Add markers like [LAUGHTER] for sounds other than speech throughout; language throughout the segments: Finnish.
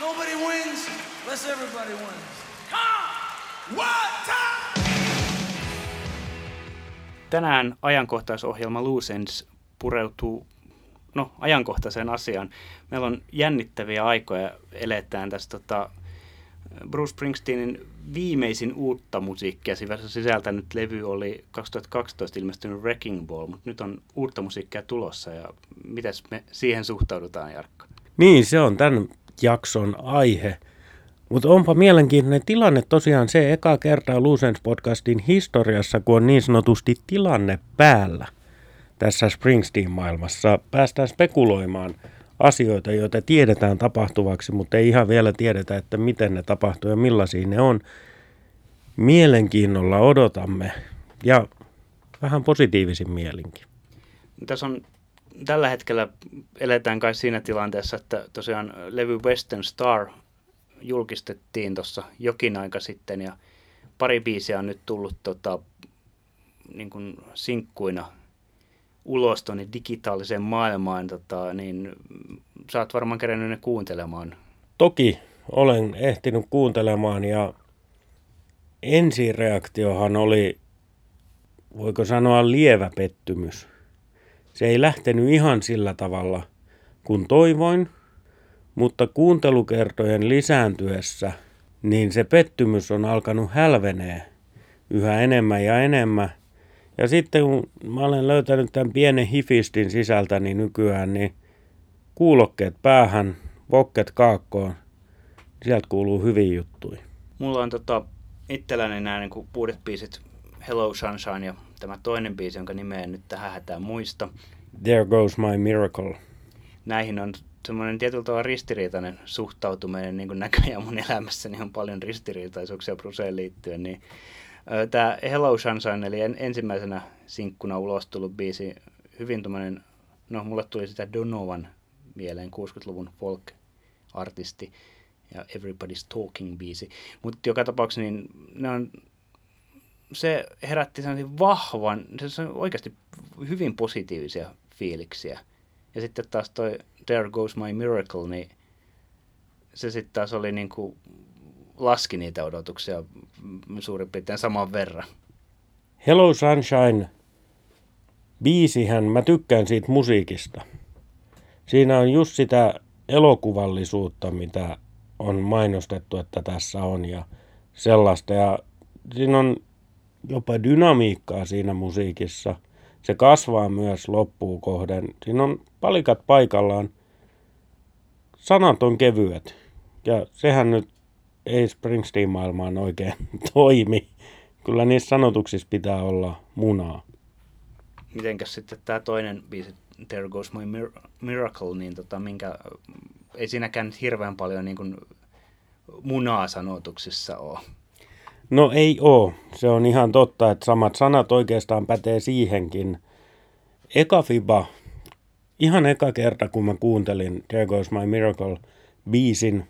Nobody wins unless everybody wins. Come! What time? Tänään ajankohtaisohjelma Loose Ends pureutuu no, ajankohtaiseen asiaan. Meillä on jännittäviä aikoja, eletään tässä tota, Bruce Springsteenin viimeisin uutta musiikkia sisältänyt levy oli 2012 ilmestynyt Wrecking Ball, mutta nyt on uutta musiikkia tulossa ja miten me siihen suhtaudutaan, Jarkko? Niin, se on tämän jakson aihe. Mutta onpa mielenkiintoinen tilanne tosiaan se eka kertaa Lucens podcastin historiassa, kun on niin sanotusti tilanne päällä tässä Springsteen-maailmassa. Päästään spekuloimaan asioita, joita tiedetään tapahtuvaksi, mutta ei ihan vielä tiedetä, että miten ne tapahtuu ja millaisia ne on. Mielenkiinnolla odotamme ja vähän positiivisin mielinkin. Tässä on tällä hetkellä eletään kai siinä tilanteessa, että tosiaan levy Western Star julkistettiin tuossa jokin aika sitten ja pari biisiä on nyt tullut tota, niin kuin sinkkuina ulos tuonne digitaaliseen maailmaan, tota, niin sä oot varmaan kerännyt ne kuuntelemaan. Toki olen ehtinyt kuuntelemaan ja ensireaktiohan oli, voiko sanoa, lievä pettymys. Se ei lähtenyt ihan sillä tavalla kuin toivoin, mutta kuuntelukertojen lisääntyessä, niin se pettymys on alkanut hälvenee yhä enemmän ja enemmän. Ja sitten kun mä olen löytänyt tämän pienen hifistin sisältä, niin nykyään niin kuulokkeet päähän, vokket kaakkoon, sieltä kuuluu hyvin juttuja. Mulla on tota, itselläni nämä niin uudet biisit Hello Sunshine ja tämä toinen biisi, jonka nimeä nyt tähän hätään muista. There Goes My Miracle. Näihin on semmoinen tietyllä tavalla ristiriitainen suhtautuminen, niin kuin näköjään mun elämässäni on paljon ristiriitaisuuksia Bruseen liittyen, niin tämä Hello Sunshine, eli ensimmäisenä sinkkuna ulos tullut biisi, hyvin tuommoinen, no mulle tuli sitä Donovan mieleen, 60-luvun folk-artisti ja Everybody's Talking biisi, mutta joka tapauksessa niin ne on se herätti sellaisen vahvan, se on oikeasti hyvin positiivisia fiiliksiä. Ja sitten taas toi There Goes My Miracle, niin se sitten taas oli niin kuin, laski niitä odotuksia suurin piirtein saman verran. Hello Sunshine biisihän, mä tykkään siitä musiikista. Siinä on just sitä elokuvallisuutta, mitä on mainostettu, että tässä on ja sellaista. Ja siinä on jopa dynamiikkaa siinä musiikissa. Se kasvaa myös loppuun kohden. Siinä on palikat paikallaan. Sanat on kevyet. Ja sehän nyt ei Springsteen-maailmaan oikein [LAUGHS] toimi. Kyllä niissä sanotuksissa pitää olla munaa. Mitenkäs sitten tämä toinen biisi, There Goes My Miracle, niin tota, minkä, ei siinäkään hirveän paljon niin kuin munaa sanotuksissa ole. No ei oo. Se on ihan totta, että samat sanat oikeastaan pätee siihenkin. Eka fiba, ihan eka kerta kun mä kuuntelin There Goes My Miracle biisin,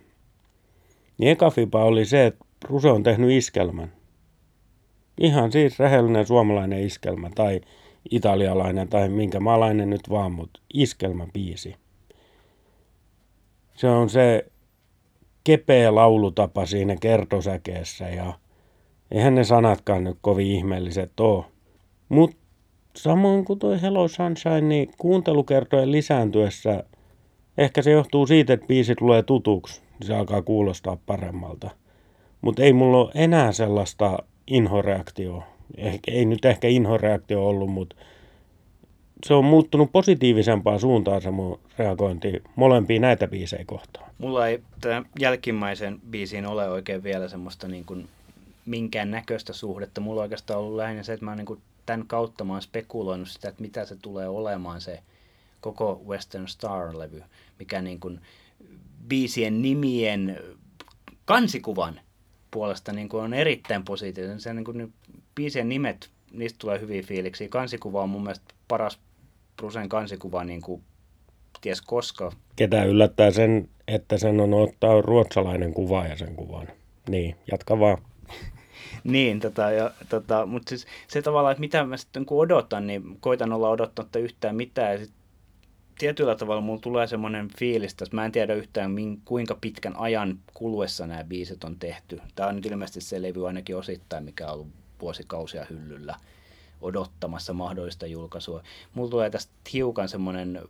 niin eka fiba oli se, että Ruse on tehnyt iskelmän. Ihan siis rehellinen suomalainen iskelmä tai italialainen tai minkä maalainen nyt vaan, mutta iskelmäbiisi. Se on se kepeä laulutapa siinä kertosäkeessä ja eihän ne sanatkaan nyt kovin ihmeelliset ole. Mutta samoin kuin tuo Hello Sunshine, niin kuuntelukertojen lisääntyessä ehkä se johtuu siitä, että biisit tulee tutuksi, niin se alkaa kuulostaa paremmalta. Mutta ei mulla ole enää sellaista inhoreaktioa. Eh, ei nyt ehkä inhoreaktio ollut, mutta se on muuttunut positiivisempaan suuntaan se mun reagointi molempiin näitä biisejä kohtaan. Mulla ei tämän jälkimmäisen biisiin ole oikein vielä semmoista niin kuin minkään näköistä suhdetta. Mulla on oikeastaan ollut lähinnä se, että mä niin kuin tämän kautta mä oon spekuloinut sitä, että mitä se tulee olemaan se koko Western Star-levy, mikä niin kuin biisien nimien kansikuvan puolesta niin kuin on erittäin positiivinen. Se niin kuin, biisien nimet, niistä tulee hyviä fiiliksiä. Kansikuva on mun mielestä paras Brusen kansikuva niin kuin ties koska. Ketä yllättää sen, että sen on ottaa ruotsalainen kuva ja sen kuvan. Niin, jatka vaan. [LAUGHS] niin, tota, ja, tota, mutta siis se tavallaan, että mitä mä sitten kun odotan, niin koitan olla odottamatta yhtään mitään. Ja sit tietyllä tavalla mulla tulee semmoinen fiilis, että mä en tiedä yhtään kuinka pitkän ajan kuluessa nämä biisit on tehty. Tämä on nyt ilmeisesti se levy ainakin osittain, mikä on ollut vuosikausia hyllyllä odottamassa mahdollista julkaisua. Mulla tulee tästä hiukan semmoinen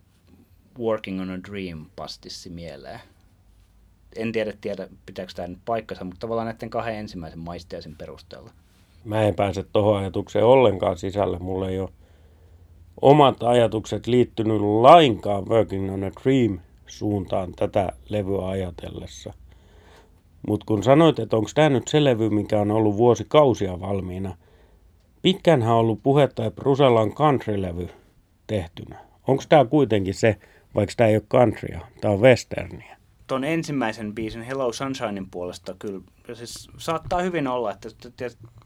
Working on a Dream pastissi mieleen. En tiedä, tiedä pitääkö tämä nyt paikkansa, mutta tavallaan näiden kahden ensimmäisen maistiaisen perusteella. Mä en pääse tuohon ajatukseen ollenkaan sisälle. Mulle ei ole omat ajatukset liittynyt lainkaan Working on a Dream suuntaan tätä levyä ajatellessa. Mutta kun sanoit, että onko tämä nyt se levy, mikä on ollut vuosikausia valmiina, pitkänhän on ollut puhetta, että Brusella on country-levy tehtynä. Onko tämä kuitenkin se, vaikka tämä ei ole countrya, tämä on westerniä? Tuon ensimmäisen biisin Hello Sunshinein puolesta kyllä, siis saattaa hyvin olla, että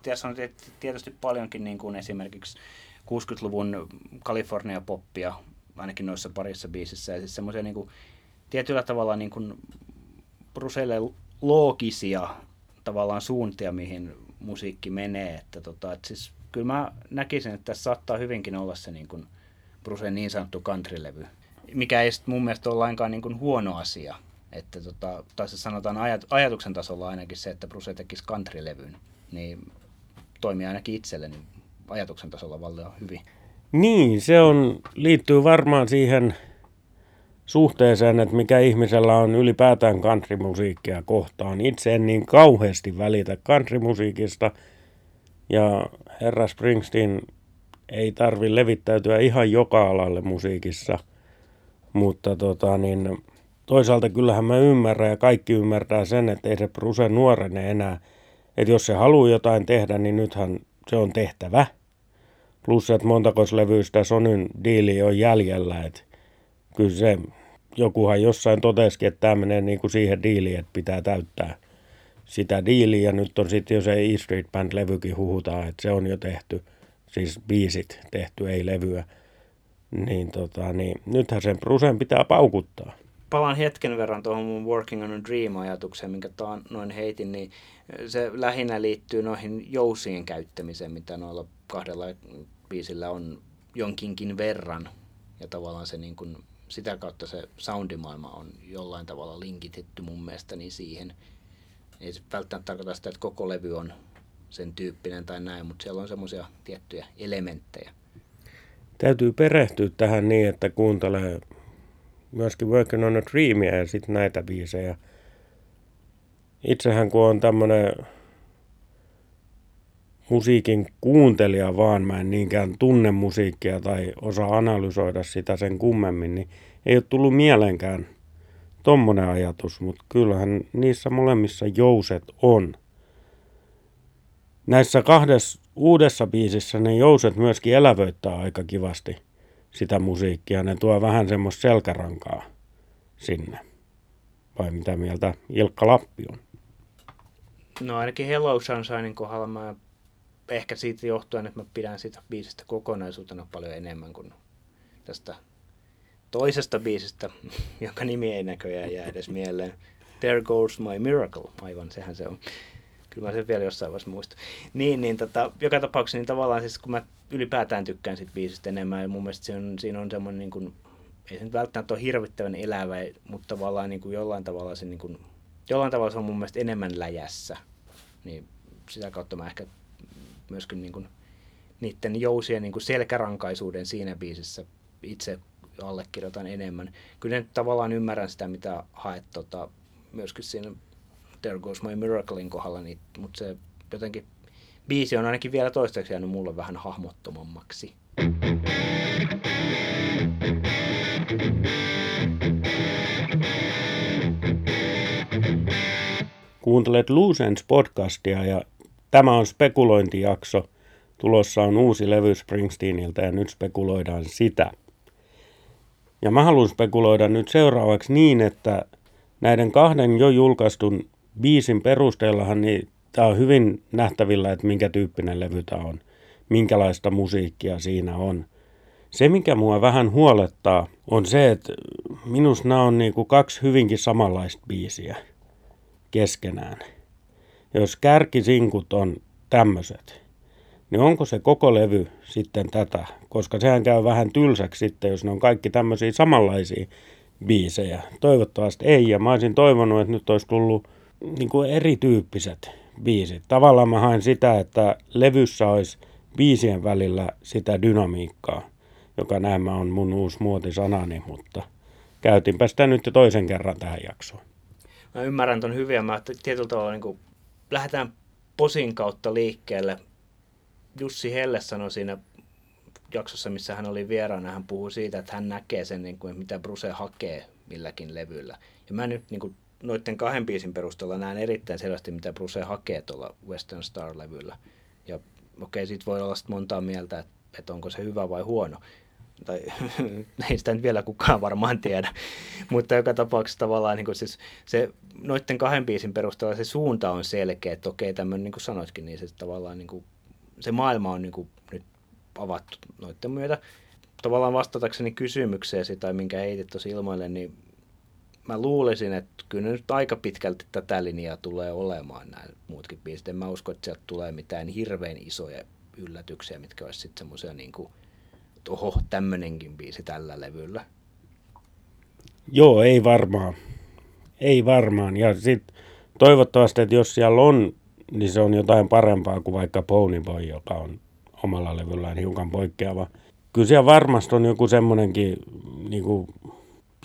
tässä on tietysti paljonkin niin kuin esimerkiksi 60-luvun California-poppia, ainakin noissa parissa biisissä, ja siis semmoisia niin kuin, tietyllä tavalla niin kuin Bruselle loogisia tavallaan suuntia, mihin musiikki menee, että tota, et siis kyllä mä näkisin, että tässä saattaa hyvinkin olla se niin kuin Brusen niin sanottu countrylevy, mikä ei mun mielestä ole lainkaan niin kuin huono asia. Että tota, tai se sanotaan ajat, ajatuksen tasolla ainakin se, että Bruse tekisi countrylevyn, niin toimii ainakin itselleni ajatuksen tasolla vallan hyvin. Niin, se on, liittyy varmaan siihen suhteeseen, että mikä ihmisellä on ylipäätään countrymusiikkia kohtaan. Itse en niin kauheasti välitä countrymusiikista ja herra Springsteen ei tarvi levittäytyä ihan joka alalle musiikissa, mutta tota, niin, toisaalta kyllähän mä ymmärrän ja kaikki ymmärtää sen, että ei se Bruse nuorene enää. Että jos se haluaa jotain tehdä, niin nythän se on tehtävä. Plus, että montakos levyistä Sonyn diili on jäljellä. Että kyllä se, jokuhan jossain totesikin, että tämä menee niin kuin siihen diiliin, että pitää täyttää sitä diiliä. Ja nyt on sitten jo se E Street Band-levykin huhutaan, että se on jo tehty. Siis biisit tehty, ei levyä. Niin, tota, niin nythän sen Brusen pitää paukuttaa palaan hetken verran tuohon mun Working on a Dream-ajatukseen, minkä taan noin heitin, niin se lähinnä liittyy noihin jousien käyttämiseen, mitä noilla kahdella biisillä on jonkinkin verran. Ja tavallaan se niin kuin, sitä kautta se soundimaailma on jollain tavalla linkitetty mun mielestäni siihen. Ei se välttämättä tarkoita sitä, että koko levy on sen tyyppinen tai näin, mutta siellä on semmoisia tiettyjä elementtejä. Täytyy perehtyä tähän niin, että kuuntelee myöskin Working on a Dreamia ja sitten näitä biisejä. Itsehän kun on tämmöinen musiikin kuuntelija vaan, mä en niinkään tunne musiikkia tai osaa analysoida sitä sen kummemmin, niin ei ole tullut mieleenkään tommonen ajatus, mutta kyllähän niissä molemmissa jouset on. Näissä kahdessa uudessa biisissä ne jouset myöskin elävöittää aika kivasti sitä musiikkia. Ne tuo vähän semmoista selkärankaa sinne. Vai mitä mieltä Ilkka Lappi on? No ainakin Hello Sunshinein kohdalla mä ehkä siitä johtuen, että mä pidän sitä biisistä kokonaisuutena paljon enemmän kuin tästä toisesta biisistä, [LAUGHS] jonka nimi ei näköjään jää edes mieleen. There Goes My Miracle, aivan sehän se on. Kyllä mä sen vielä jossain vaiheessa muistan. Niin, niin tota, joka tapauksessa niin tavallaan siis kun mä ylipäätään tykkään sit biisistä enemmän ja mun mielestä siinä on, siinä on semmoinen niin kuin, ei se nyt välttämättä ole hirvittävän elävä, mutta tavallaan niin kuin jollain tavalla se niin kuin, jollain tavalla se on mun mielestä enemmän läjässä. Niin sitä kautta mä ehkä myöskin niin kuin, niiden jousien niin kuin selkärankaisuuden siinä biisissä itse allekirjoitan enemmän. Kyllä nyt tavallaan ymmärrän sitä, mitä haet tota, myöskin siinä There Goes My Miraclein kohdalla, niin, mutta se jotenkin biisi on ainakin vielä toistaiseksi jäänyt mulle vähän hahmottomammaksi. Kuuntelet Loose podcastia ja tämä on spekulointijakso. Tulossa on uusi levy Springsteeniltä ja nyt spekuloidaan sitä. Ja mä haluan spekuloida nyt seuraavaksi niin, että näiden kahden jo julkaistun biisin perusteellahan niin tämä on hyvin nähtävillä, että minkä tyyppinen levy tämä on, minkälaista musiikkia siinä on. Se, mikä mua vähän huolettaa, on se, että minusta nämä on niinku kaksi hyvinkin samanlaista biisiä keskenään. Jos kärkisinkut on tämmöiset, niin onko se koko levy sitten tätä? Koska sehän käy vähän tylsäksi sitten, jos ne on kaikki tämmöisiä samanlaisia biisejä. Toivottavasti ei, ja mä olisin toivonut, että nyt olisi tullut niin kuin erityyppiset biisit. Tavallaan mä haen sitä, että levyssä olisi biisien välillä sitä dynamiikkaa, joka näemmä on mun uusi muotisanani, mutta käytinpä sitä nyt toisen kerran tähän jaksoon. Mä ymmärrän ton hyvin ja mä tietyllä tavalla niin kuin, lähdetään posin kautta liikkeelle. Jussi Helle sanoi siinä jaksossa, missä hän oli vieraana, hän puhui siitä, että hän näkee sen, niin kuin, mitä Bruse hakee milläkin levyllä. Ja mä nyt niin kuin, noiden kahden biisin perusteella näen erittäin selvästi, mitä Bruse hakee tuolla Western Star-levyllä. Ja okei, siitä voi olla montaa mieltä, että, että onko se hyvä vai huono. Tai [LAUGHS] ei sitä nyt vielä kukaan varmaan tiedä. [LAUGHS] Mutta joka tapauksessa tavallaan niin siis se, noiden kahden biisin perusteella se suunta on selkeä, että okei, tämmöinen niin kuin sanoitkin, niin se tavallaan niin kuin, se maailma on niin kuin nyt avattu noiden myötä. Tavallaan vastatakseni kysymykseen tai minkä heitit tuossa ilmoille, niin mä luulisin, että kyllä nyt aika pitkälti tätä linjaa tulee olemaan nämä muutkin biisit. En mä usko, että sieltä tulee mitään hirveän isoja yllätyksiä, mitkä olisi sitten semmoisia niin kuin, että oho, tämmönenkin biisi tällä levyllä. Joo, ei varmaan. Ei varmaan. Ja sitten toivottavasti, että jos siellä on, niin se on jotain parempaa kuin vaikka Pony Boy, joka on omalla levyllään hiukan poikkeava. Kyllä siellä varmasti on joku semmoinenkin niin kuin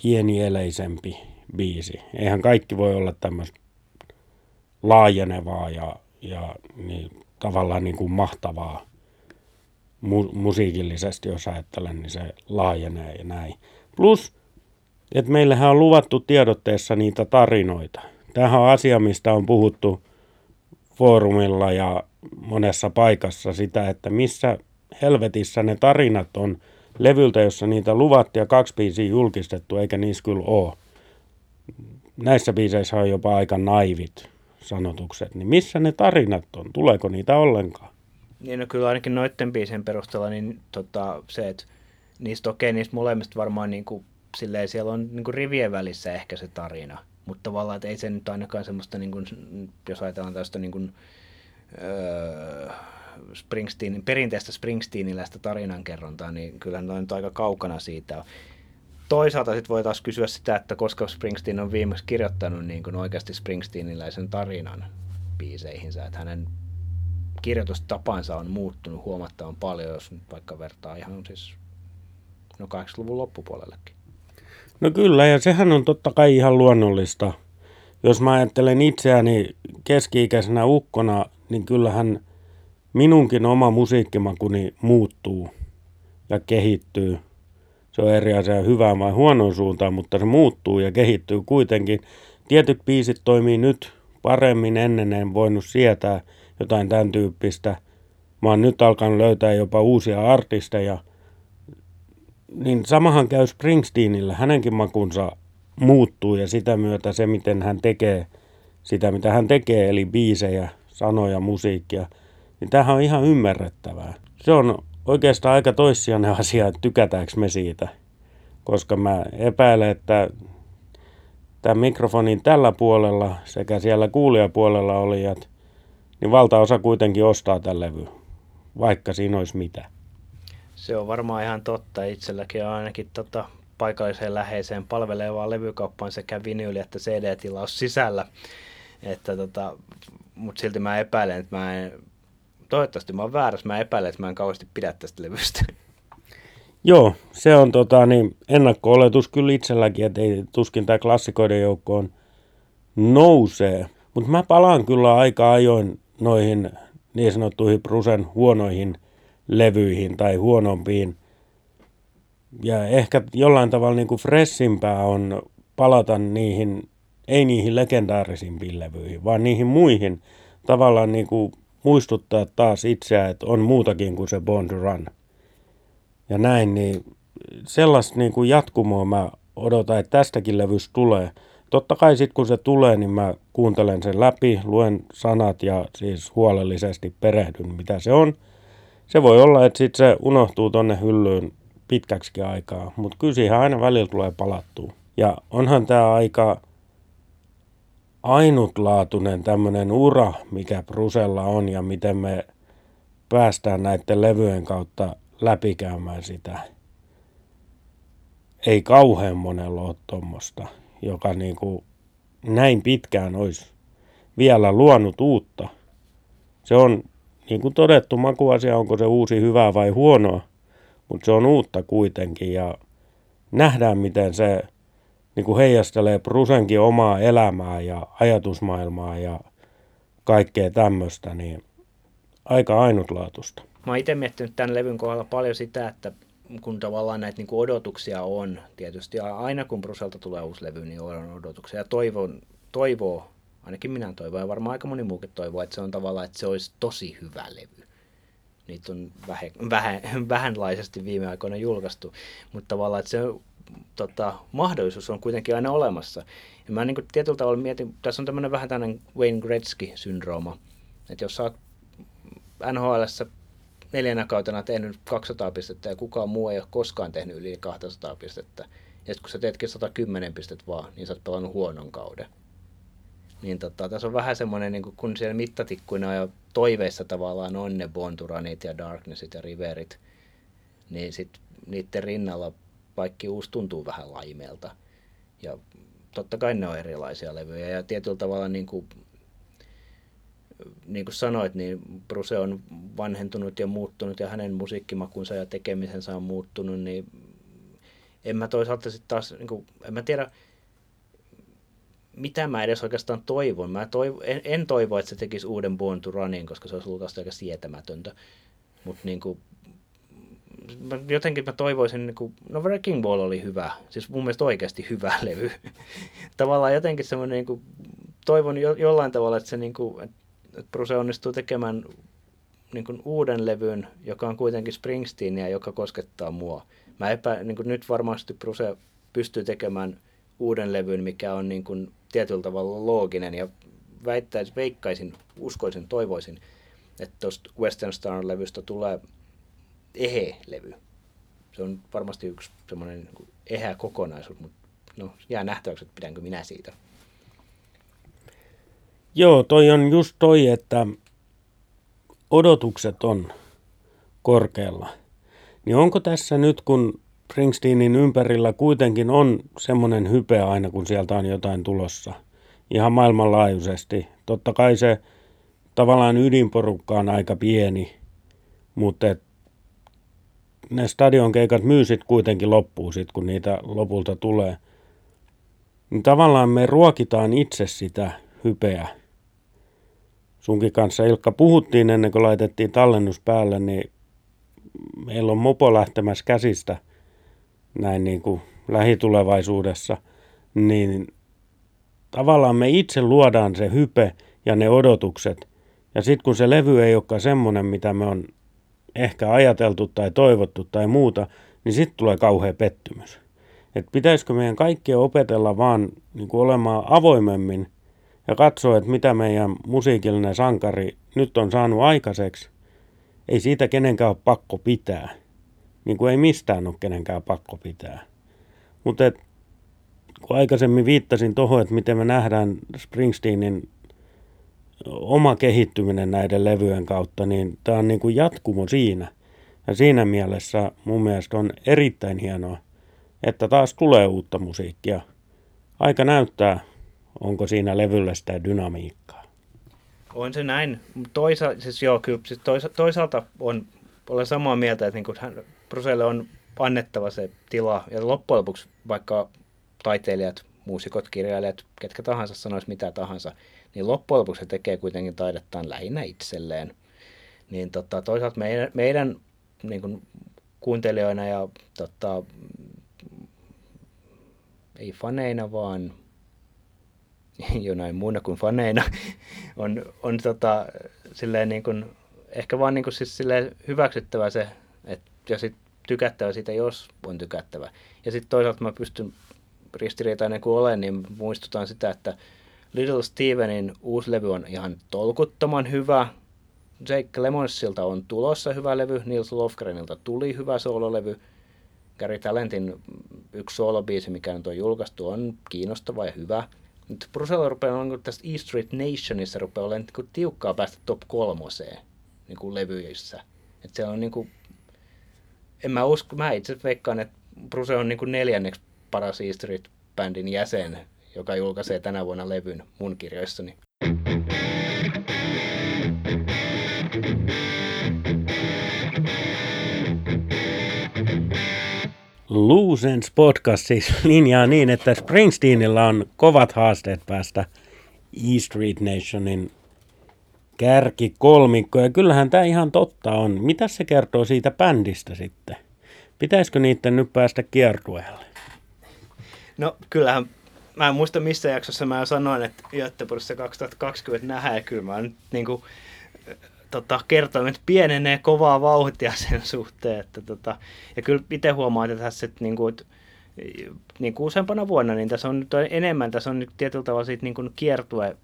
pienieleisempi biisi. Eihän kaikki voi olla tämmöistä laajenevaa ja, ja niin, tavallaan niin kuin mahtavaa mu- musiikillisesti, jos ajattelen, niin se laajenee ja näin. Plus, että meillähän on luvattu tiedotteessa niitä tarinoita. Tämähän on asia, mistä on puhuttu foorumilla ja monessa paikassa sitä, että missä helvetissä ne tarinat on levyltä, jossa niitä luvattiin ja kaksi biisiä julkistettu, eikä niissä kyllä ole. Näissä biiseissä on jopa aika naivit sanotukset, niin missä ne tarinat on? Tuleeko niitä ollenkaan? Niin no kyllä ainakin noiden biisien perusteella niin tota, se, että niistä okei, okay, niistä molemmista varmaan niin kuin, silleen, siellä on niin kuin rivien välissä ehkä se tarina. Mutta tavallaan, että ei se nyt ainakaan semmoista, niin kuin, jos ajatellaan tästä niin kuin, öö, Springsteen, perinteistä Springsteeniläistä tarinankerrontaa, niin kyllä ne on nyt aika kaukana siitä. Toisaalta sitten voi taas kysyä sitä, että koska Springsteen on viimeksi kirjoittanut niin kuin oikeasti Springsteeniläisen tarinan biiseihinsä, että hänen kirjoitustapansa on muuttunut huomattavan paljon, jos nyt vaikka vertaa ihan siis no 80-luvun loppupuolellekin. No kyllä, ja sehän on totta kai ihan luonnollista. Jos mä ajattelen itseäni keski-ikäisenä ukkona, niin kyllähän minunkin oma musiikkimakuni muuttuu ja kehittyy. Se on eri asia hyvään vai huonoon suuntaan, mutta se muuttuu ja kehittyy kuitenkin. Tietyt biisit toimii nyt paremmin ennen en voinut sietää jotain tämän tyyppistä. Mä oon nyt alkanut löytää jopa uusia artisteja. Niin samahan käy Springsteenillä. Hänenkin makunsa muuttuu ja sitä myötä se, miten hän tekee sitä, mitä hän tekee, eli biisejä, sanoja, musiikkia – niin tämähän on ihan ymmärrettävää. Se on oikeastaan aika toissijainen asia, että tykätäänkö me siitä. Koska mä epäilen, että tämän mikrofonin tällä puolella sekä siellä kuulijapuolella olijat, niin valtaosa kuitenkin ostaa tämän levy, vaikka siinä olisi mitä. Se on varmaan ihan totta. Itselläkin on ainakin tota paikalliseen läheiseen palvelevaan levykauppaan sekä vinyli- että CD-tilaus sisällä. Että tota, mutta silti mä epäilen, että mä en toivottavasti mä oon väärässä. Mä epäilen, että mä en kauheasti pidä tästä levystä. Joo, se on tota, niin, ennakko-oletus kyllä itselläkin, että ei tuskin tämä klassikoiden joukkoon nousee. Mutta mä palaan kyllä aika ajoin noihin niin sanottuihin Brusen huonoihin levyihin tai huonompiin. Ja ehkä jollain tavalla niin kuin freshimpää on palata niihin, ei niihin legendaarisimpiin levyihin, vaan niihin muihin tavallaan niin kuin muistuttaa taas itseä, että on muutakin kuin se Bond Run. Ja näin, niin sellaista niin kuin jatkumoa mä odotan, että tästäkin levystä tulee. Totta kai sitten kun se tulee, niin mä kuuntelen sen läpi, luen sanat ja siis huolellisesti perehdyn, mitä se on. Se voi olla, että sitten se unohtuu tonne hyllyyn pitkäksi aikaa, mutta kyllä siihen aina välillä tulee palattua. Ja onhan tämä aika ainutlaatuinen tämmöinen ura, mikä Brusella on ja miten me päästään näiden levyjen kautta läpikäymään sitä. Ei kauhean monella ole tuommoista, joka niin kuin näin pitkään olisi vielä luonut uutta. Se on, niin kuin todettu, makuasia, onko se uusi hyvää vai huonoa, mutta se on uutta kuitenkin ja nähdään, miten se niin kuin heijastelee Prusenkin omaa elämää ja ajatusmaailmaa ja kaikkea tämmöistä, niin aika ainutlaatuista. Mä oon itse miettinyt tämän levyn kohdalla paljon sitä, että kun tavallaan näitä niin kuin odotuksia on tietysti, aina kun Bruselta tulee uusi levy, niin on odotuksia. Ja toivon, toivoo, ainakin minä toivon, ja varmaan aika moni muukin toivoo, että se on tavallaan, että se olisi tosi hyvä levy. Niitä on vähän, vähän, [LAUGHS] vähänlaisesti viime aikoina julkaistu, mutta tavallaan, että se tota, mahdollisuus on kuitenkin aina olemassa. Ja mä niin kuin tietyllä tavalla mietin, tässä on tämmöinen vähän tämmöinen Wayne Gretzky-syndrooma, että jos sä NHLssä neljänä kautena tehnyt 200 pistettä ja kukaan muu ei ole koskaan tehnyt yli 200 pistettä, ja kun sä teetkin 110 pistettä vaan, niin sä oot pelannut huonon kauden. Niin tota, tässä on vähän semmoinen, niin kun siellä mittatikkuina ja toiveissa tavallaan on ne Bonturanit ja Darknessit ja Riverit, niin sitten niiden rinnalla kaikki uusi tuntuu vähän laimelta. Ja totta kai ne on erilaisia levyjä ja tietyllä tavalla niin kuin, niin kuin sanoit, niin Bruce on vanhentunut ja muuttunut ja hänen musiikkimakunsa ja tekemisensä on muuttunut, niin en mä toisaalta sitten taas, niin kuin, en mä tiedä, mitä mä edes oikeastaan toivon. Mä toivo, en, en toivo, että se tekisi uuden Born to Runin, koska se olisi ollut aika sietämätöntä. Mutta niin kuin, jotenkin mä toivoisin, niin kuin, no Wrecking Ball oli hyvä, siis mun mielestä oikeasti hyvä [LAUGHS] levy. Tavallaan jotenkin semmoinen, niin kuin, toivon jo, jollain tavalla, että se niin kuin, että Bruce onnistuu tekemään niin kuin uuden levyn, joka on kuitenkin Springsteenia, joka koskettaa mua. Mä epä, niin kuin nyt varmasti Bruce pystyy tekemään uuden levyn, mikä on niin kuin tietyllä tavalla looginen ja väittäisin, veikkaisin, uskoisin, toivoisin, että tuosta Western Star-levystä tulee ehe-levy. Se on varmasti yksi semmoinen niin eheä kokonaisuus, mutta no, jää nähtäväksi, että pidänkö minä siitä. Joo, toi on just toi, että odotukset on korkealla. Niin onko tässä nyt, kun Springsteenin ympärillä kuitenkin on semmoinen hype aina, kun sieltä on jotain tulossa, ihan maailmanlaajuisesti. Totta kai se tavallaan ydinporukka on aika pieni, mutta et ne stadionkeikat myy sitten kuitenkin loppuu sit, kun niitä lopulta tulee. Niin tavallaan me ruokitaan itse sitä hypeä. Sunkin kanssa Ilkka puhuttiin ennen kuin laitettiin tallennus päälle, niin meillä on mopo lähtemässä käsistä näin niin kuin lähitulevaisuudessa, niin tavallaan me itse luodaan se hype ja ne odotukset. Ja sitten kun se levy ei olekaan semmoinen, mitä me on ehkä ajateltu tai toivottu tai muuta, niin sitten tulee kauhea pettymys. Et pitäisikö meidän kaikkien opetella vaan niin kuin olemaan avoimemmin ja katsoa, että mitä meidän musiikillinen sankari nyt on saanut aikaiseksi. Ei siitä kenenkään ole pakko pitää. Niin kuin ei mistään ole kenenkään pakko pitää. Mutta kun aikaisemmin viittasin tuohon, että miten me nähdään Springsteenin oma kehittyminen näiden levyjen kautta, niin tämä on niin kuin jatkumo siinä. Ja siinä mielessä mun mielestä on erittäin hienoa, että taas tulee uutta musiikkia. Aika näyttää, onko siinä levyllä sitä dynamiikkaa. On se näin. Toisaalta, siis joo, kyllä, siis toisa, toisaalta on, olen samaa mieltä, että niin hän, Bruselle on annettava se tila. Ja loppujen lopuksi vaikka taiteilijat, muusikot, kirjailijat, ketkä tahansa sanoisi mitä tahansa, niin loppujen lopuksi se tekee kuitenkin taidettaan lähinnä itselleen. Niin tota, toisaalta meidän, meidän niin kuin kuuntelijoina ja tota, ei faneina, vaan [LAUGHS] jonain muuna kuin faneina, [LAUGHS] on, on tota, silleen niin kuin, ehkä vaan niin kuin siis silleen hyväksyttävä se, että, ja sitten tykättävä siitä, jos on tykättävä. Ja sitten toisaalta mä pystyn ristiriitainen kuin olen, niin muistutan sitä, että Little Stevenin uusi levy on ihan tolkuttoman hyvä. Jake Lemonssilta on tulossa hyvä levy, Nils Lofgrenilta tuli hyvä soololevy. Gary Talentin yksi soolobiisi, mikä nyt on julkaistu, on kiinnostava ja hyvä. Nyt Brusella rupeaa on tästä E Street Nationissa rupeaa olemaan niin tiukkaa päästä top kolmoseen. niin kuin levyissä. Et se on niin kuin, en mä usko, mä itse veikkaan, että Bruce on niin kuin neljänneksi paras E Street-bändin jäsen, joka julkaisee tänä vuonna levyn mun kirjoissani. Loosens podcast siis linjaa niin, että Springsteenilla on kovat haasteet päästä E Street Nationin kärki kolmikko. Ja kyllähän tämä ihan totta on. Mitä se kertoo siitä bändistä sitten? Pitäisikö niiden nyt päästä kiertueelle? No kyllähän, mä en muista missä jaksossa mä sanoin, että Göteborgissa 2020 nähdään, ja kyllä mä nyt niin kuin, tota, että pienenee kovaa vauhtia [LAUGHS] sen suhteen. Että, tota, ja kyllä itse huomaan, että tässä että, niin kuin, niin kuin useampana vuonna, niin tässä on nyt enemmän, tässä on nyt tietyllä tavalla siitä niin kuin kiertue,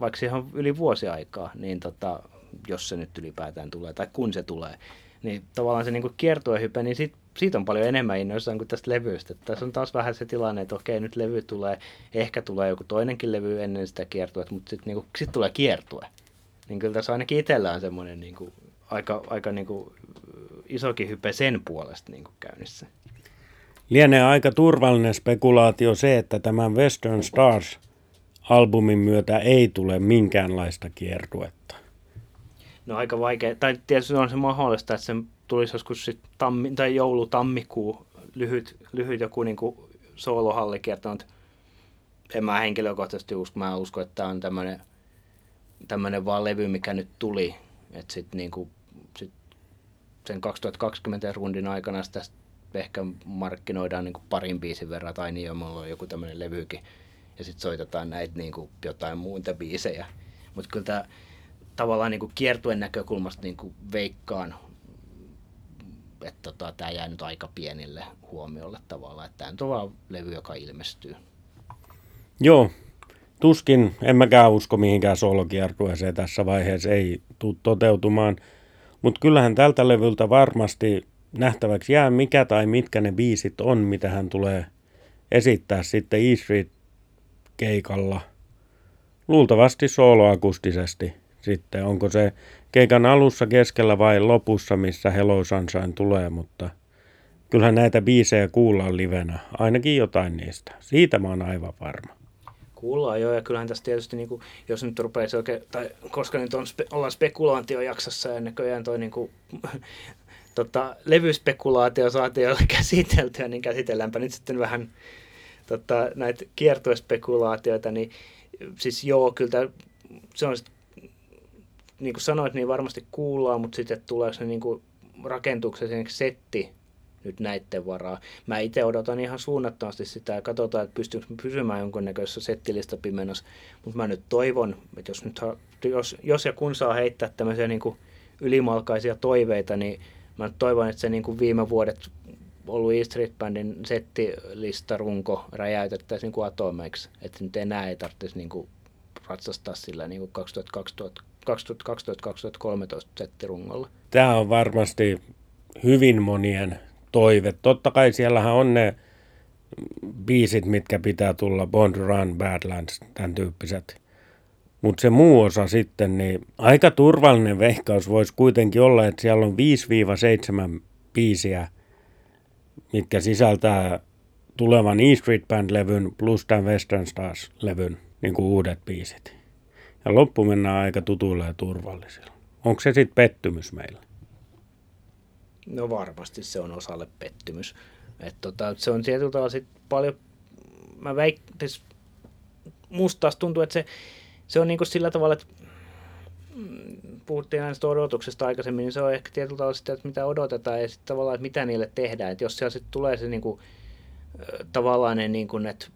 vaikka siihen on yli vuosi aikaa, niin tota, jos se nyt ylipäätään tulee, tai kun se tulee, niin tavallaan se niin kiertuehype, niin siitä, siitä on paljon enemmän innoissaan kuin tästä levystä. Tässä on taas vähän se tilanne, että okei, nyt levy tulee, ehkä tulee joku toinenkin levy ennen sitä kiertuetta, mutta sitten niin sit tulee kiertue. Niin kyllä tässä ainakin itsellä on semmoinen niin kuin, aika, aika niin kuin, isokin hype sen puolesta niin kuin käynnissä. Lienee aika turvallinen spekulaatio se, että tämän Western Stars-albumin myötä ei tule minkäänlaista kiertuetta. No aika vaikea, tai tietysti on se mahdollista, että se tulisi joskus sit tammi, tai joulu-tammikuu lyhyt, lyhyt joku niin kuin soolohallikierto, mutta en mä henkilökohtaisesti usko, mä uskon, että tämä on tämmöinen tämmöinen vaan levy, mikä nyt tuli, että sitten niinku, sit sen 2020 rundin aikana sitä ehkä markkinoidaan niinku parin biisin verran, tai niin on on joku tämmöinen levykin, ja sitten soitetaan näitä niinku jotain muita biisejä. Mutta kyllä tämä tavallaan niinku kiertuen näkökulmasta niinku veikkaan, että tota, tämä jää nyt aika pienille huomiolle tavallaan, että tämä on vaan levy, joka ilmestyy. Joo, tuskin, en mäkään usko mihinkään solokiertueeseen tässä vaiheessa, ei tule toteutumaan. Mutta kyllähän tältä levyltä varmasti nähtäväksi jää, mikä tai mitkä ne biisit on, mitä hän tulee esittää sitten E Street keikalla. Luultavasti soloakustisesti sitten. Onko se keikan alussa, keskellä vai lopussa, missä Hello Sunshine tulee, mutta kyllähän näitä biisejä kuullaan livenä, ainakin jotain niistä. Siitä mä oon aivan varma. Kuullaan joo, ja kyllähän tässä tietysti, niin kuin, jos nyt rupeaisi oikein, tai koska nyt on, spe, ollaan spekulaatiojaksossa ja näköjään toi niin kuin, [LAUGHS] tota, levyspekulaatio saatiin jo [LAUGHS] käsiteltyä, niin käsitelläänpä nyt sitten vähän tota, näitä kiertuespekulaatioita, niin siis joo, kyllä tämä, se on niin kuin sanoit, niin varmasti kuullaan, mutta sitten tuleeko se niin rakentuksen setti nyt näiden varaa. Mä itse odotan ihan suunnattomasti sitä ja katsotaan, että pystyykö pysymään jonkunnäköisessä settilista pimenossa. Mutta mä nyt toivon, että jos, nyt, jos, jos ja kun saa heittää tämmöisiä niin kuin ylimalkaisia toiveita, niin mä nyt toivon, että se niin kuin viime vuodet ollut E Street Bandin settilista runko räjäytettäisiin niin atomeiksi. Että nyt enää ei tarvitsisi niin kuin ratsastaa sillä niin kuin 2012-2013 settirungolla. Tämä on varmasti hyvin monien toive. Totta kai siellähän on ne biisit, mitkä pitää tulla, Bond Run, Badlands, tämän tyyppiset. Mutta se muu osa sitten, niin aika turvallinen veikkaus voisi kuitenkin olla, että siellä on 5-7 biisiä, mitkä sisältää tulevan E Street Band-levyn plus tämän Western Stars-levyn niin kuin uudet biisit. Ja loppu mennään aika tutuilla ja turvallisilla. Onko se sitten pettymys meille? No varmasti se on osalle pettymys. Et tota, se on tietyllä tavalla sit paljon, mä väik, siis musta taas tuntuu, että se, se on niinku sillä tavalla, että puhuttiin näistä odotuksesta aikaisemmin, niin se on ehkä tietyllä tavalla sitä, että mitä odotetaan ja sitten tavallaan, että mitä niille tehdään. Että jos siellä sitten tulee se niinku, tavallaan ne, niin kuin, että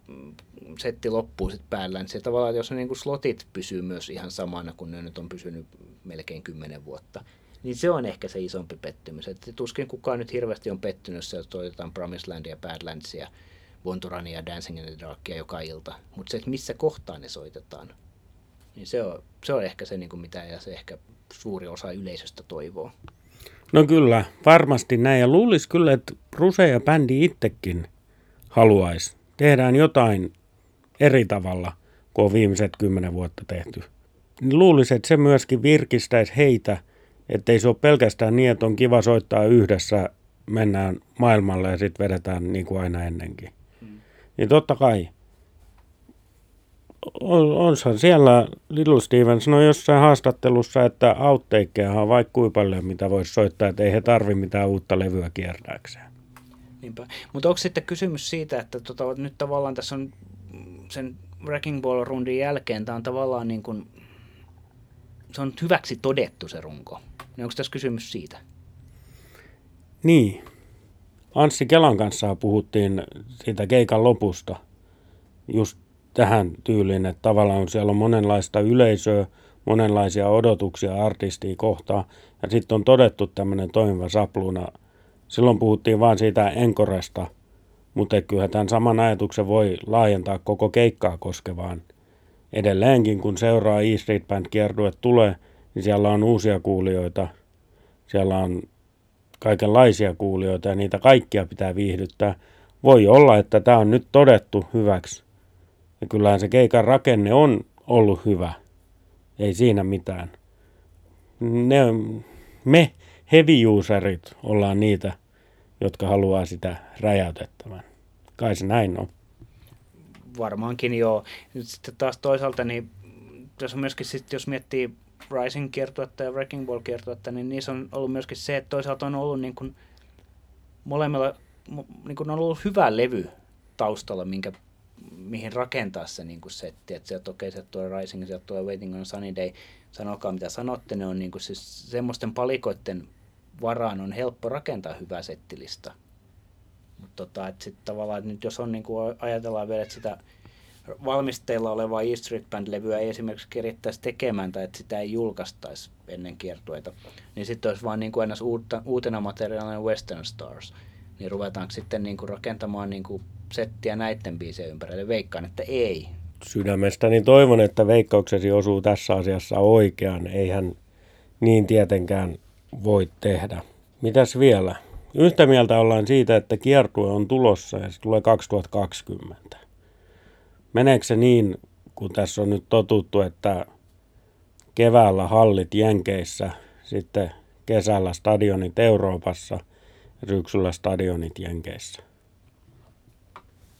setti loppuu sitten päällä, niin se tavallaan, jos ne niin kuin slotit pysyy myös ihan samana, kun ne nyt on pysynyt melkein kymmenen vuotta, niin se on ehkä se isompi pettymys. Että tuskin kukaan nyt hirveästi on pettynyt, jos toitetaan Promised Landia, Badlandsia, ja Dancing in the Darkia joka ilta. Mutta se, että missä kohtaa ne soitetaan, niin se on, se on ehkä se, niin kuin mitä ja se ehkä suuri osa yleisöstä toivoo. No kyllä, varmasti näin. Ja luulisi kyllä, että Ruse ja bändi itsekin haluaisi. Tehdään jotain eri tavalla, kuin on viimeiset kymmenen vuotta tehty. Niin luulisi, että se myöskin virkistäisi heitä – Että ei se ole pelkästään niin, että on kiva soittaa yhdessä, mennään maailmalle ja sitten vedetään niin kuin aina ennenkin. Mm. Niin totta kai, on, onhan siellä Little Steven sanoi jossain haastattelussa, että outtakeja on vaikka kuinka paljon, mitä voisi soittaa, että ei he tarvi mitään uutta levyä kiertääkseen. Niinpä. Mutta onko sitten kysymys siitä, että tota, nyt tavallaan tässä on sen Wrecking Ball-rundin jälkeen, tämä on tavallaan niin kuin, se on hyväksi todettu se runko. Niin onko tässä kysymys siitä? Niin. Anssi Kelan kanssa puhuttiin siitä keikan lopusta just tähän tyyliin, että tavallaan siellä on monenlaista yleisöä, monenlaisia odotuksia artistia kohtaan, ja sitten on todettu tämmöinen toimiva sapluna. Silloin puhuttiin vain siitä enkoresta, mutta kyllä tämän saman ajatuksen voi laajentaa koko keikkaa koskevaan. Edelleenkin, kun seuraa E Street Band kiertue tulee, niin siellä on uusia kuulijoita, siellä on kaikenlaisia kuulijoita ja niitä kaikkia pitää viihdyttää. Voi olla, että tämä on nyt todettu hyväksi ja kyllähän se keikan rakenne on ollut hyvä. Ei siinä mitään. Ne, me heavy userit ollaan niitä, jotka haluaa sitä räjäytettävän. Kai se näin on. Varmaankin joo. Sitten taas toisaalta, niin tässä on myöskin sit, jos miettii Rising kiertuetta ja Wrecking Ball kiertuetta, niin niissä on ollut myöskin se, että toisaalta on ollut niin kuin molemmilla niin kuin on ollut hyvä levy taustalla, minkä mihin rakentaa se niin kuin setti, että sieltä okei, okay, sieltä tulee Rising, sieltä tulee Waiting on Sunny Day, sanokaa mitä sanotte, ne on niin kuin siis semmoisten palikoiden varaan on helppo rakentaa hyvää settilista. Mutta tota, sitten tavallaan, että nyt jos on niin kuin ajatellaan vielä, että sitä valmisteilla olevaa E Street Band-levyä ei esimerkiksi kerittäisi tekemään tai että sitä ei julkaistaisi ennen kiertueita, niin sitten olisi vaan niin kuin uutta, uutena materiaalina Western Stars. Niin ruvetaanko sitten niin kuin rakentamaan niin kuin settiä näiden biisien ympärille? Veikkaan, että ei. Sydämestäni toivon, että veikkauksesi osuu tässä asiassa oikean. Eihän niin tietenkään voi tehdä. Mitäs vielä? Yhtä mieltä ollaan siitä, että kiertue on tulossa ja se tulee 2020. Meneekö se niin, kun tässä on nyt totuttu, että keväällä hallit Jenkeissä, sitten kesällä stadionit Euroopassa ja syksyllä stadionit Jenkeissä?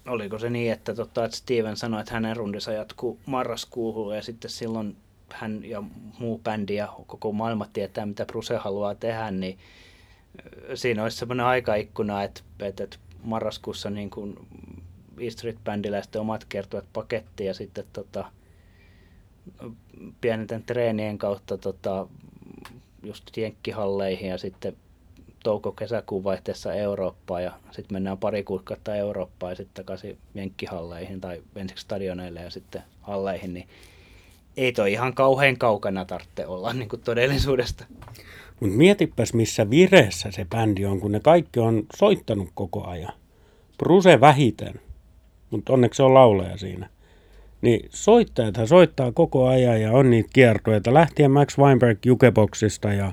Oliko se niin, että, tota, että Steven sanoi, että hänen rundissa jatkuu marraskuuhun ja sitten silloin hän ja muu bändi ja koko maailma tietää, mitä Bruce haluaa tehdä, niin siinä olisi semmoinen aikaikkuna, että, että marraskuussa niin kuin E Street Bandilla sitten omat kertovat pakettiin ja sitten tota, pienenten treenien kautta tota, just jenkkihalleihin ja sitten touko-kesäkuun vaihteessa Eurooppaan ja sitten mennään pari kuukautta Eurooppaan ja sitten takaisin jenkkihalleihin tai ensiksi stadioneille ja sitten halleihin, niin ei toi ihan kauhean kaukana tarvitse olla niin kuin todellisuudesta. Mutta mietipäs, missä vireessä se bändi on, kun ne kaikki on soittanut koko ajan. Bruse vähiten, mutta onneksi se on lauleja siinä. Niin soittajat soittaa koko ajan ja on niitä kiertoja, lähtien Max Weinberg Jukeboxista ja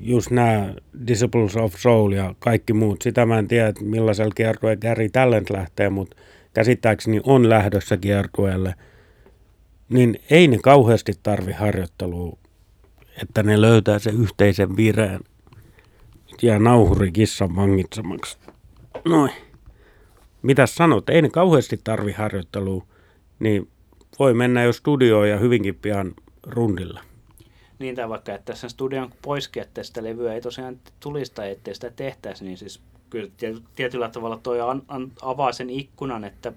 just nämä Disciples of Soul ja kaikki muut. Sitä mä en tiedä, että millaisella kiertueella Gary Talent lähtee, mutta käsittääkseni on lähdössä kiertueelle. Niin ei ne kauheasti tarvi harjoittelua, että ne löytää se yhteisen vireen. Ja nauhuri kissan vangitsemaksi. Noin. Mitäs sanot? Ei ne kauheasti tarvi harjoittelua, niin voi mennä jo studioon ja hyvinkin pian rundilla niin tai vaikka, että sen studion poiskin, että sitä levyä ei tosiaan tulisi tai ettei sitä tehtäisi, niin siis kyllä tietyllä tavalla toi an, an, avaa sen ikkunan, että,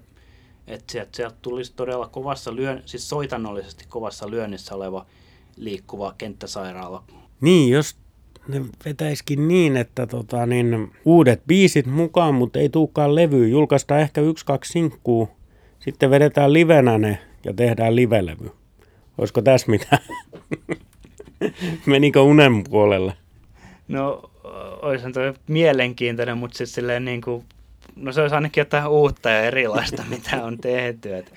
että sieltä, sieltä tulisi todella kovassa lyön, siis soitannollisesti kovassa lyönnissä oleva liikkuva kenttäsairaala. Niin, jos ne vetäisikin niin, että tota, niin, uudet biisit mukaan, mutta ei tulekaan levy. Julkaistaan ehkä yksi, kaksi sinkkuu, sitten vedetään livenä ne ja tehdään livelevy. Olisiko tässä mitään? [LAUGHS] [LAUGHS] Menikö unen puolelle? No, olisihan toi mielenkiintoinen, mutta siis silleen niin kuin, no se olisi ainakin jotain uutta ja erilaista, [LAUGHS] mitä on tehty. Et,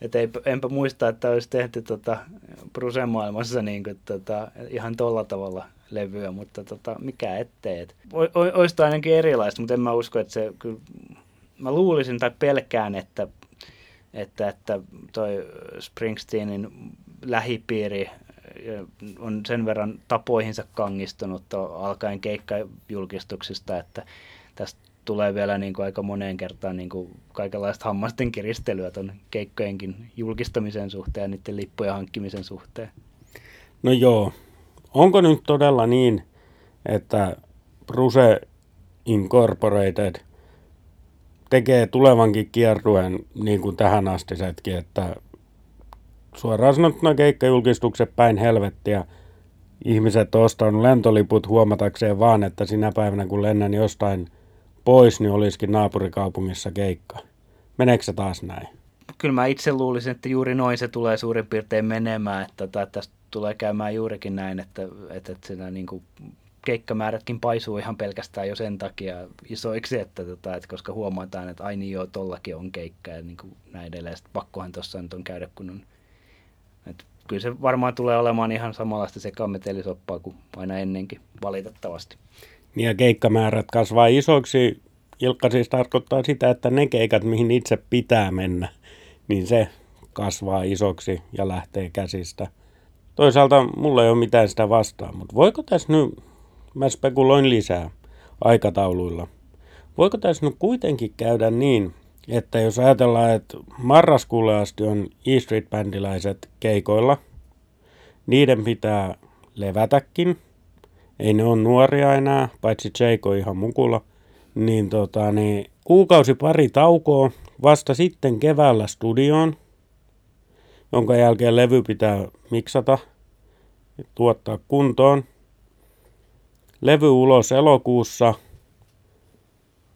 et ei, enpä muista, että olisi tehty tota, Brusen maailmassa niin kuin, tota, ihan tolla tavalla levyä, mutta tota, mikä ettei. Et, o, o, olisi ainakin erilaista, mutta en mä usko, että se kyllä, mä luulisin tai pelkään, että, että, että toi Springsteenin lähipiiri on sen verran tapoihinsa kangistunut alkaen keikkajulkistuksista, että tästä tulee vielä niin kuin aika moneen kertaan niin kuin kaikenlaista hammasten kiristelyä tuon keikkojenkin julkistamisen suhteen ja niiden lippujen hankkimisen suhteen. No joo. Onko nyt todella niin, että Bruse Incorporated tekee tulevankin kiertuen niin kuin tähän astisetkin, että suoraan sanottuna keikkajulkistukset päin helvettiä. Ihmiset on ostanut lentoliput huomatakseen vaan, että sinä päivänä kun lennän jostain pois, niin olisikin naapurikaupungissa keikka. Meneekö se taas näin? Kyllä mä itse luulisin, että juuri noin se tulee suurin piirtein menemään, että tästä tulee käymään juurikin näin, että, että, että siinä niin kuin keikkamäärätkin paisuu ihan pelkästään jo sen takia isoiksi, että, tota, että koska huomataan, että ai niin joo, tollakin on keikka ja niin kuin näin edelleen. Sitten pakkohan tuossa nyt on käydä, kun on että kyllä se varmaan tulee olemaan ihan samanlaista sekametelisoppaa kuin aina ennenkin, valitettavasti. Niin ja keikkamäärät kasvaa isoiksi. Ilkka siis tarkoittaa sitä, että ne keikat, mihin itse pitää mennä, niin se kasvaa isoksi ja lähtee käsistä. Toisaalta mulla ei ole mitään sitä vastaan, mutta voiko tässä nyt, mä spekuloin lisää aikatauluilla, voiko tässä nyt kuitenkin käydä niin, että jos ajatellaan, että marraskuulle asti on E Street Bandiläiset keikoilla, niiden pitää levätäkin. Ei ne ole nuoria enää, paitsi Jake ihan mukulla. Niin, tota, niin kuukausi pari taukoa, vasta sitten keväällä studioon, jonka jälkeen levy pitää miksata ja tuottaa kuntoon. Levy ulos elokuussa,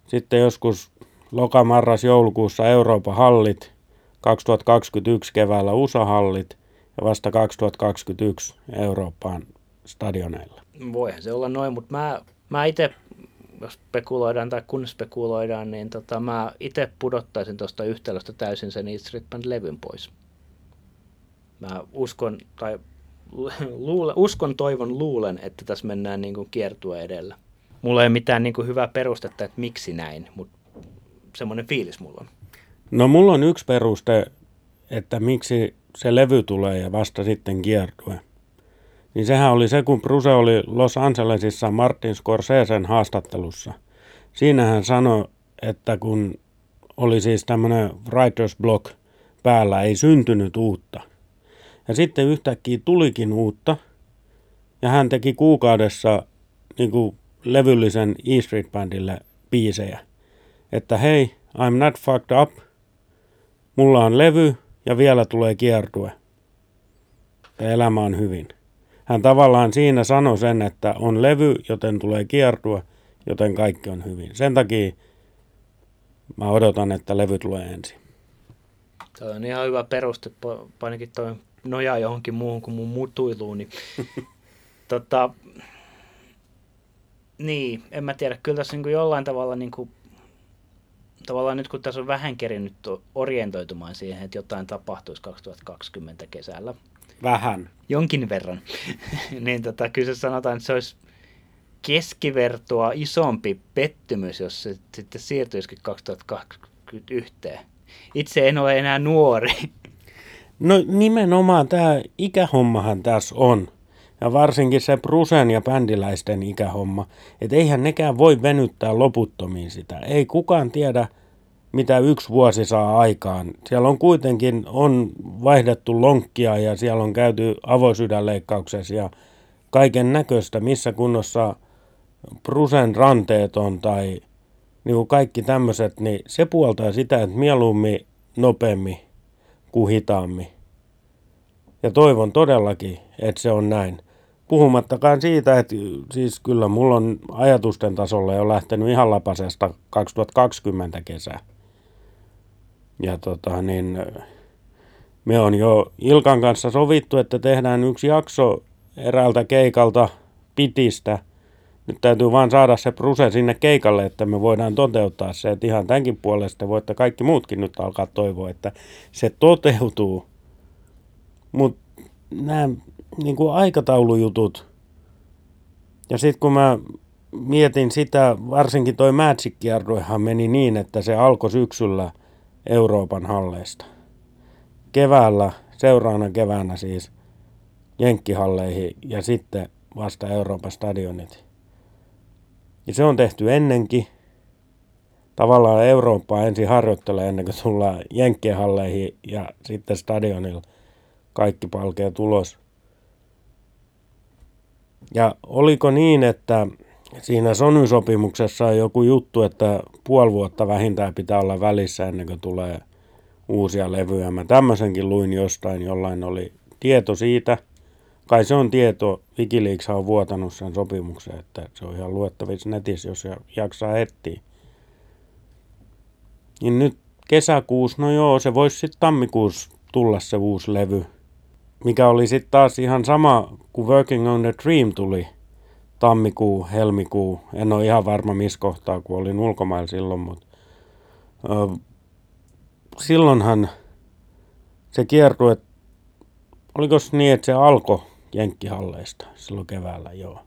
sitten joskus lokamarras joulukuussa Euroopan hallit, 2021 keväällä USA-hallit ja vasta 2021 Eurooppaan stadioneilla. Voihan se olla noin, mutta mä, mä itse, jos spekuloidaan tai kun spekuloidaan, niin tota, mä itse pudottaisin tuosta yhtälöstä täysin sen East Street Band-levyn pois. Mä uskon, tai [LAUGHS] luule, uskon, toivon, luulen, että tässä mennään niin kuin kiertua edellä. Mulla ei ole mitään niin kuin hyvää perustetta, että miksi näin, mutta semmoinen fiilis mulla on. No mulla on yksi peruste, että miksi se levy tulee ja vasta sitten kiertue. Niin sehän oli se, kun Bruse oli Los Angelesissa Martin Scorsesen haastattelussa. Siinä hän sanoi, että kun oli siis tämmöinen writer's block päällä, ei syntynyt uutta. Ja sitten yhtäkkiä tulikin uutta, ja hän teki kuukaudessa niin kuin levyllisen E Street Bandille biisejä että hei, I'm not fucked up, mulla on levy ja vielä tulee kiertue. Ja elämä on hyvin. Hän tavallaan siinä sanoi sen, että on levy, joten tulee kiertue, joten kaikki on hyvin. Sen takia mä odotan, että levy tulee ensin. Se on ihan hyvä peruste, ainakin toi nojaa johonkin muuhun kuin mun mutuiluun. Niin, [LAUGHS] tota, niin, en mä tiedä, kyllä tässä niin kuin jollain tavalla niin kuin tavallaan nyt kun tässä on vähän kerinyt orientoitumaan siihen, että jotain tapahtuisi 2020 kesällä. Vähän. Jonkin verran. [LAUGHS] niin tota, kyllä se sanotaan, että se olisi keskivertoa isompi pettymys, jos se sitten siirtyisikin 2021. Itse en ole enää nuori. No nimenomaan tämä ikähommahan tässä on. Ja varsinkin se Prusen ja bändiläisten ikähomma. Että eihän nekään voi venyttää loputtomiin sitä. Ei kukaan tiedä, mitä yksi vuosi saa aikaan. Siellä on kuitenkin on vaihdettu lonkkia ja siellä on käyty avosydänleikkauksessa ja kaiken näköistä, missä kunnossa Prusen ranteet on tai niin kuin kaikki tämmöiset, niin se puoltaa sitä, että mieluummin nopeammin kuin hitaammin. Ja toivon todellakin, että se on näin. Puhumattakaan siitä, että siis kyllä mulla on ajatusten tasolla jo lähtenyt ihan lapasesta 2020 kesää. Ja tota niin, me on jo Ilkan kanssa sovittu, että tehdään yksi jakso eräältä keikalta pitistä. Nyt täytyy vaan saada se pruse sinne keikalle, että me voidaan toteuttaa se. Että ihan tämänkin puolesta voitte kaikki muutkin nyt alkaa toivoa, että se toteutuu. Mutta nämä niin kuin aikataulujutut. Ja sitten kun mä mietin sitä, varsinkin toi Magic meni niin, että se alkoi syksyllä Euroopan halleista. Keväällä, seuraavana keväänä siis, Jenkkihalleihin ja sitten vasta Euroopan stadionit. Ja se on tehty ennenkin. Tavallaan Eurooppaa ensin harjoittelee ennen kuin tullaan Jenkkien halleihin ja sitten stadionilla kaikki palkee tulos. Ja oliko niin, että siinä Sony-sopimuksessa on joku juttu, että puoli vuotta vähintään pitää olla välissä ennen kuin tulee uusia levyjä. Mä tämmöisenkin luin jostain, jollain oli tieto siitä. Kai se on tieto, Wikileaks on vuotanut sen sopimuksen, että se on ihan luettavissa netissä, jos jaksaa etsiä. Niin nyt kesäkuussa, no joo, se voisi sitten tammikuussa tulla se uusi levy mikä oli sitten taas ihan sama kuin Working on the Dream tuli tammikuu, helmikuu. En ole ihan varma missä kohtaa, kun olin ulkomailla silloin, mutta ö, silloinhan se kiertui, että oliko niin, että se alkoi Jenkkihalleista silloin keväällä, joo.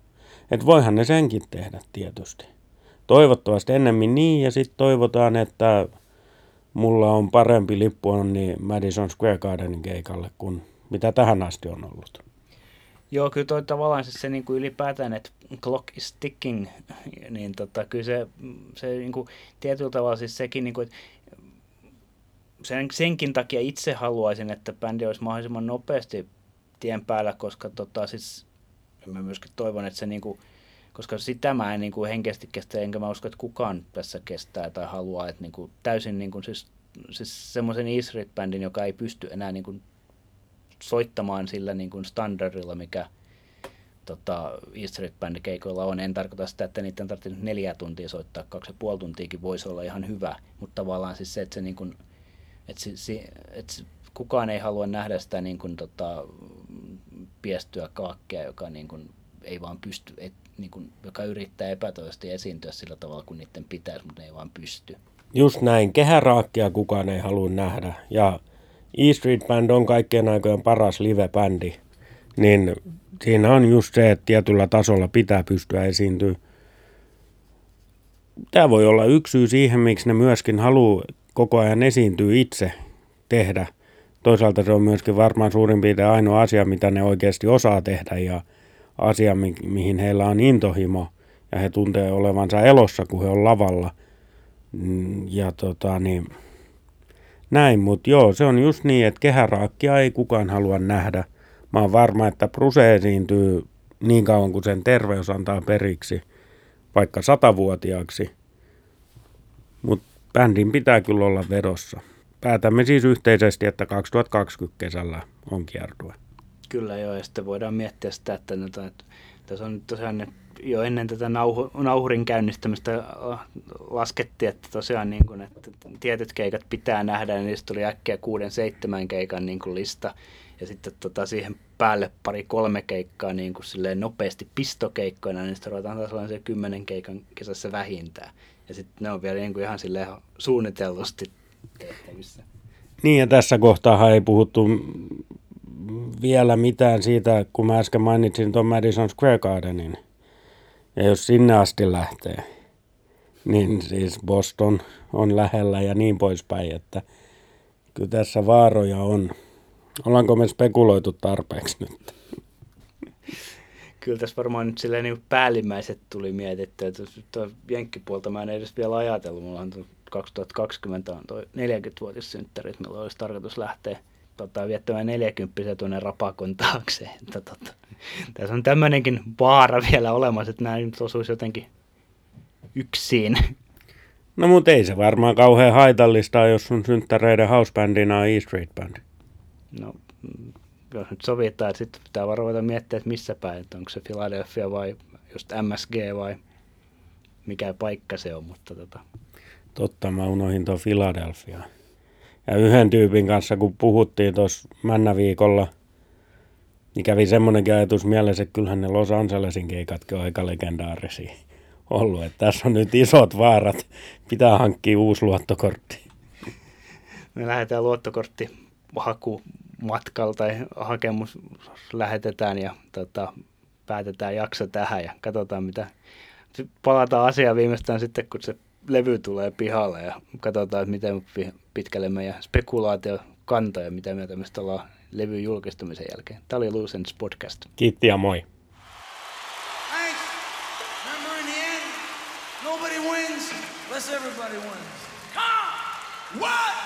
Että voihan ne senkin tehdä tietysti. Toivottavasti ennemmin niin ja sitten toivotaan, että mulla on parempi lippu on niin Madison Square Gardenin keikalle kuin mitä tähän asti on ollut. Joo, kyllä toi tavallaan se, se niin kuin ylipäätään, että clock is ticking, niin tota, kyllä se, se niin kuin, tietyllä tavalla siis sekin, niin kuin, sen, senkin takia itse haluaisin, että bändi olisi mahdollisimman nopeasti tien päällä, koska tota, siis, mä myöskin toivon, että se niin kuin, koska sitä mä en niin kuin henkisesti kestä, enkä mä usko, että kukaan tässä kestää tai haluaa, että niin kuin, täysin niin kuin, siis, siis semmoisen Israel-bändin, joka ei pysty enää niin kuin, soittamaan sillä niin kuin standardilla, mikä tota, East Street Band keikoilla on. En tarkoita sitä, että niiden tarvitsee neljä tuntia soittaa, kaksi ja puoli tuntiakin voisi olla ihan hyvä, mutta tavallaan siis se, että, se niin kuin, että, se, että kukaan ei halua nähdä sitä niin kuin, tota, piestyä kaakkia, joka niin kuin, ei vaan pysty, et, niin kuin, joka yrittää epätoisesti esiintyä sillä tavalla kuin niiden pitäisi, mutta ne ei vaan pysty. Just näin, kehäraakkia kukaan ei halua nähdä ja E Street Band on kaikkien aikojen paras live-bändi, niin siinä on just se, että tietyllä tasolla pitää pystyä esiintyä. Tämä voi olla yksi syy siihen, miksi ne myöskin haluaa koko ajan esiintyä itse tehdä. Toisaalta se on myöskin varmaan suurin piirtein ainoa asia, mitä ne oikeasti osaa tehdä ja asia, mi- mihin heillä on intohimo ja he tuntee olevansa elossa, kun he on lavalla. Mm, ja tota, niin, näin, mutta joo, se on just niin, että kehäraakkia ei kukaan halua nähdä. Mä oon varma, että Bruse esiintyy niin kauan kuin sen terveys antaa periksi, vaikka satavuotiaaksi. Mutta bändin pitää kyllä olla vedossa. Päätämme siis yhteisesti, että 2020 kesällä on kiertue. Kyllä joo, ja sitten voidaan miettiä sitä, että, että tässä on tosiaan jo ennen tätä nauhu, nauhurin käynnistämistä äh, laskettiin, että tosiaan niin kuin, että tietyt keikat pitää nähdä, ja niistä tuli äkkiä kuuden, seitsemän keikan niin kuin lista. Ja sitten tota, siihen päälle pari kolme keikkaa niin kuin silleen nopeasti pistokeikkoina, niin sitten ruvetaan taas se kymmenen keikan kesässä vähintään. Ja sitten ne on vielä niin kuin ihan silleen suunnitellusti tehtävissä. Niin ja tässä kohtaa ei puhuttu vielä mitään siitä, kun mä äsken mainitsin tuon Madison Square Gardenin. Ja jos sinne asti lähtee, niin siis Boston on lähellä ja niin poispäin, että kyllä tässä vaaroja on. Ollaanko me spekuloitu tarpeeksi nyt? [LAUGHS] Kyllä tässä varmaan nyt silleen niin päällimmäiset tuli mietittyä, tuo jenkkipuolta mä en edes vielä ajatellut. Mulla on 2020 on tuo 40-vuotissynttäri, että meillä olisi tarkoitus lähteä tota, viettämään 40 tuonne rapakon taakse. [LAUGHS] Että, tota, tässä on tämmöinenkin vaara vielä olemassa, että nämä nyt osuisi jotenkin yksin. No mutta ei se varmaan kauhean haitallista, jos sun synttäreiden housebandina on E Street Band. No, mm, jos nyt sovitaan, että sitten pitää varovata miettiä, että missä päin, että onko se Philadelphia vai just MSG vai mikä paikka se on, mutta tota. Totta, mä unohin tuon Philadelphia. Ja yhden tyypin kanssa, kun puhuttiin tuossa männäviikolla, niin kävi semmoinenkin ajatus mielessä, että kyllähän ne Los Angelesin keikatkin on aika legendaarisia ollut. Että tässä on nyt isot vaarat. Pitää hankkia uusi luottokortti. Me lähdetään luottokortti haku matkalla tai hakemus lähetetään ja tota, päätetään jakso tähän ja katsotaan mitä. Palataan asiaan viimeistään sitten, kun se levy tulee pihalle ja katsotaan, että miten pitkälle meidän spekulaatio kantoja, mitä mieltä me ollaan levyn julkistumisen jälkeen. Tämä oli Loose Ends Podcast. Kiitti ja moi. Thanks. Remember in the end, nobody wins unless everybody wins. Come on! Wow!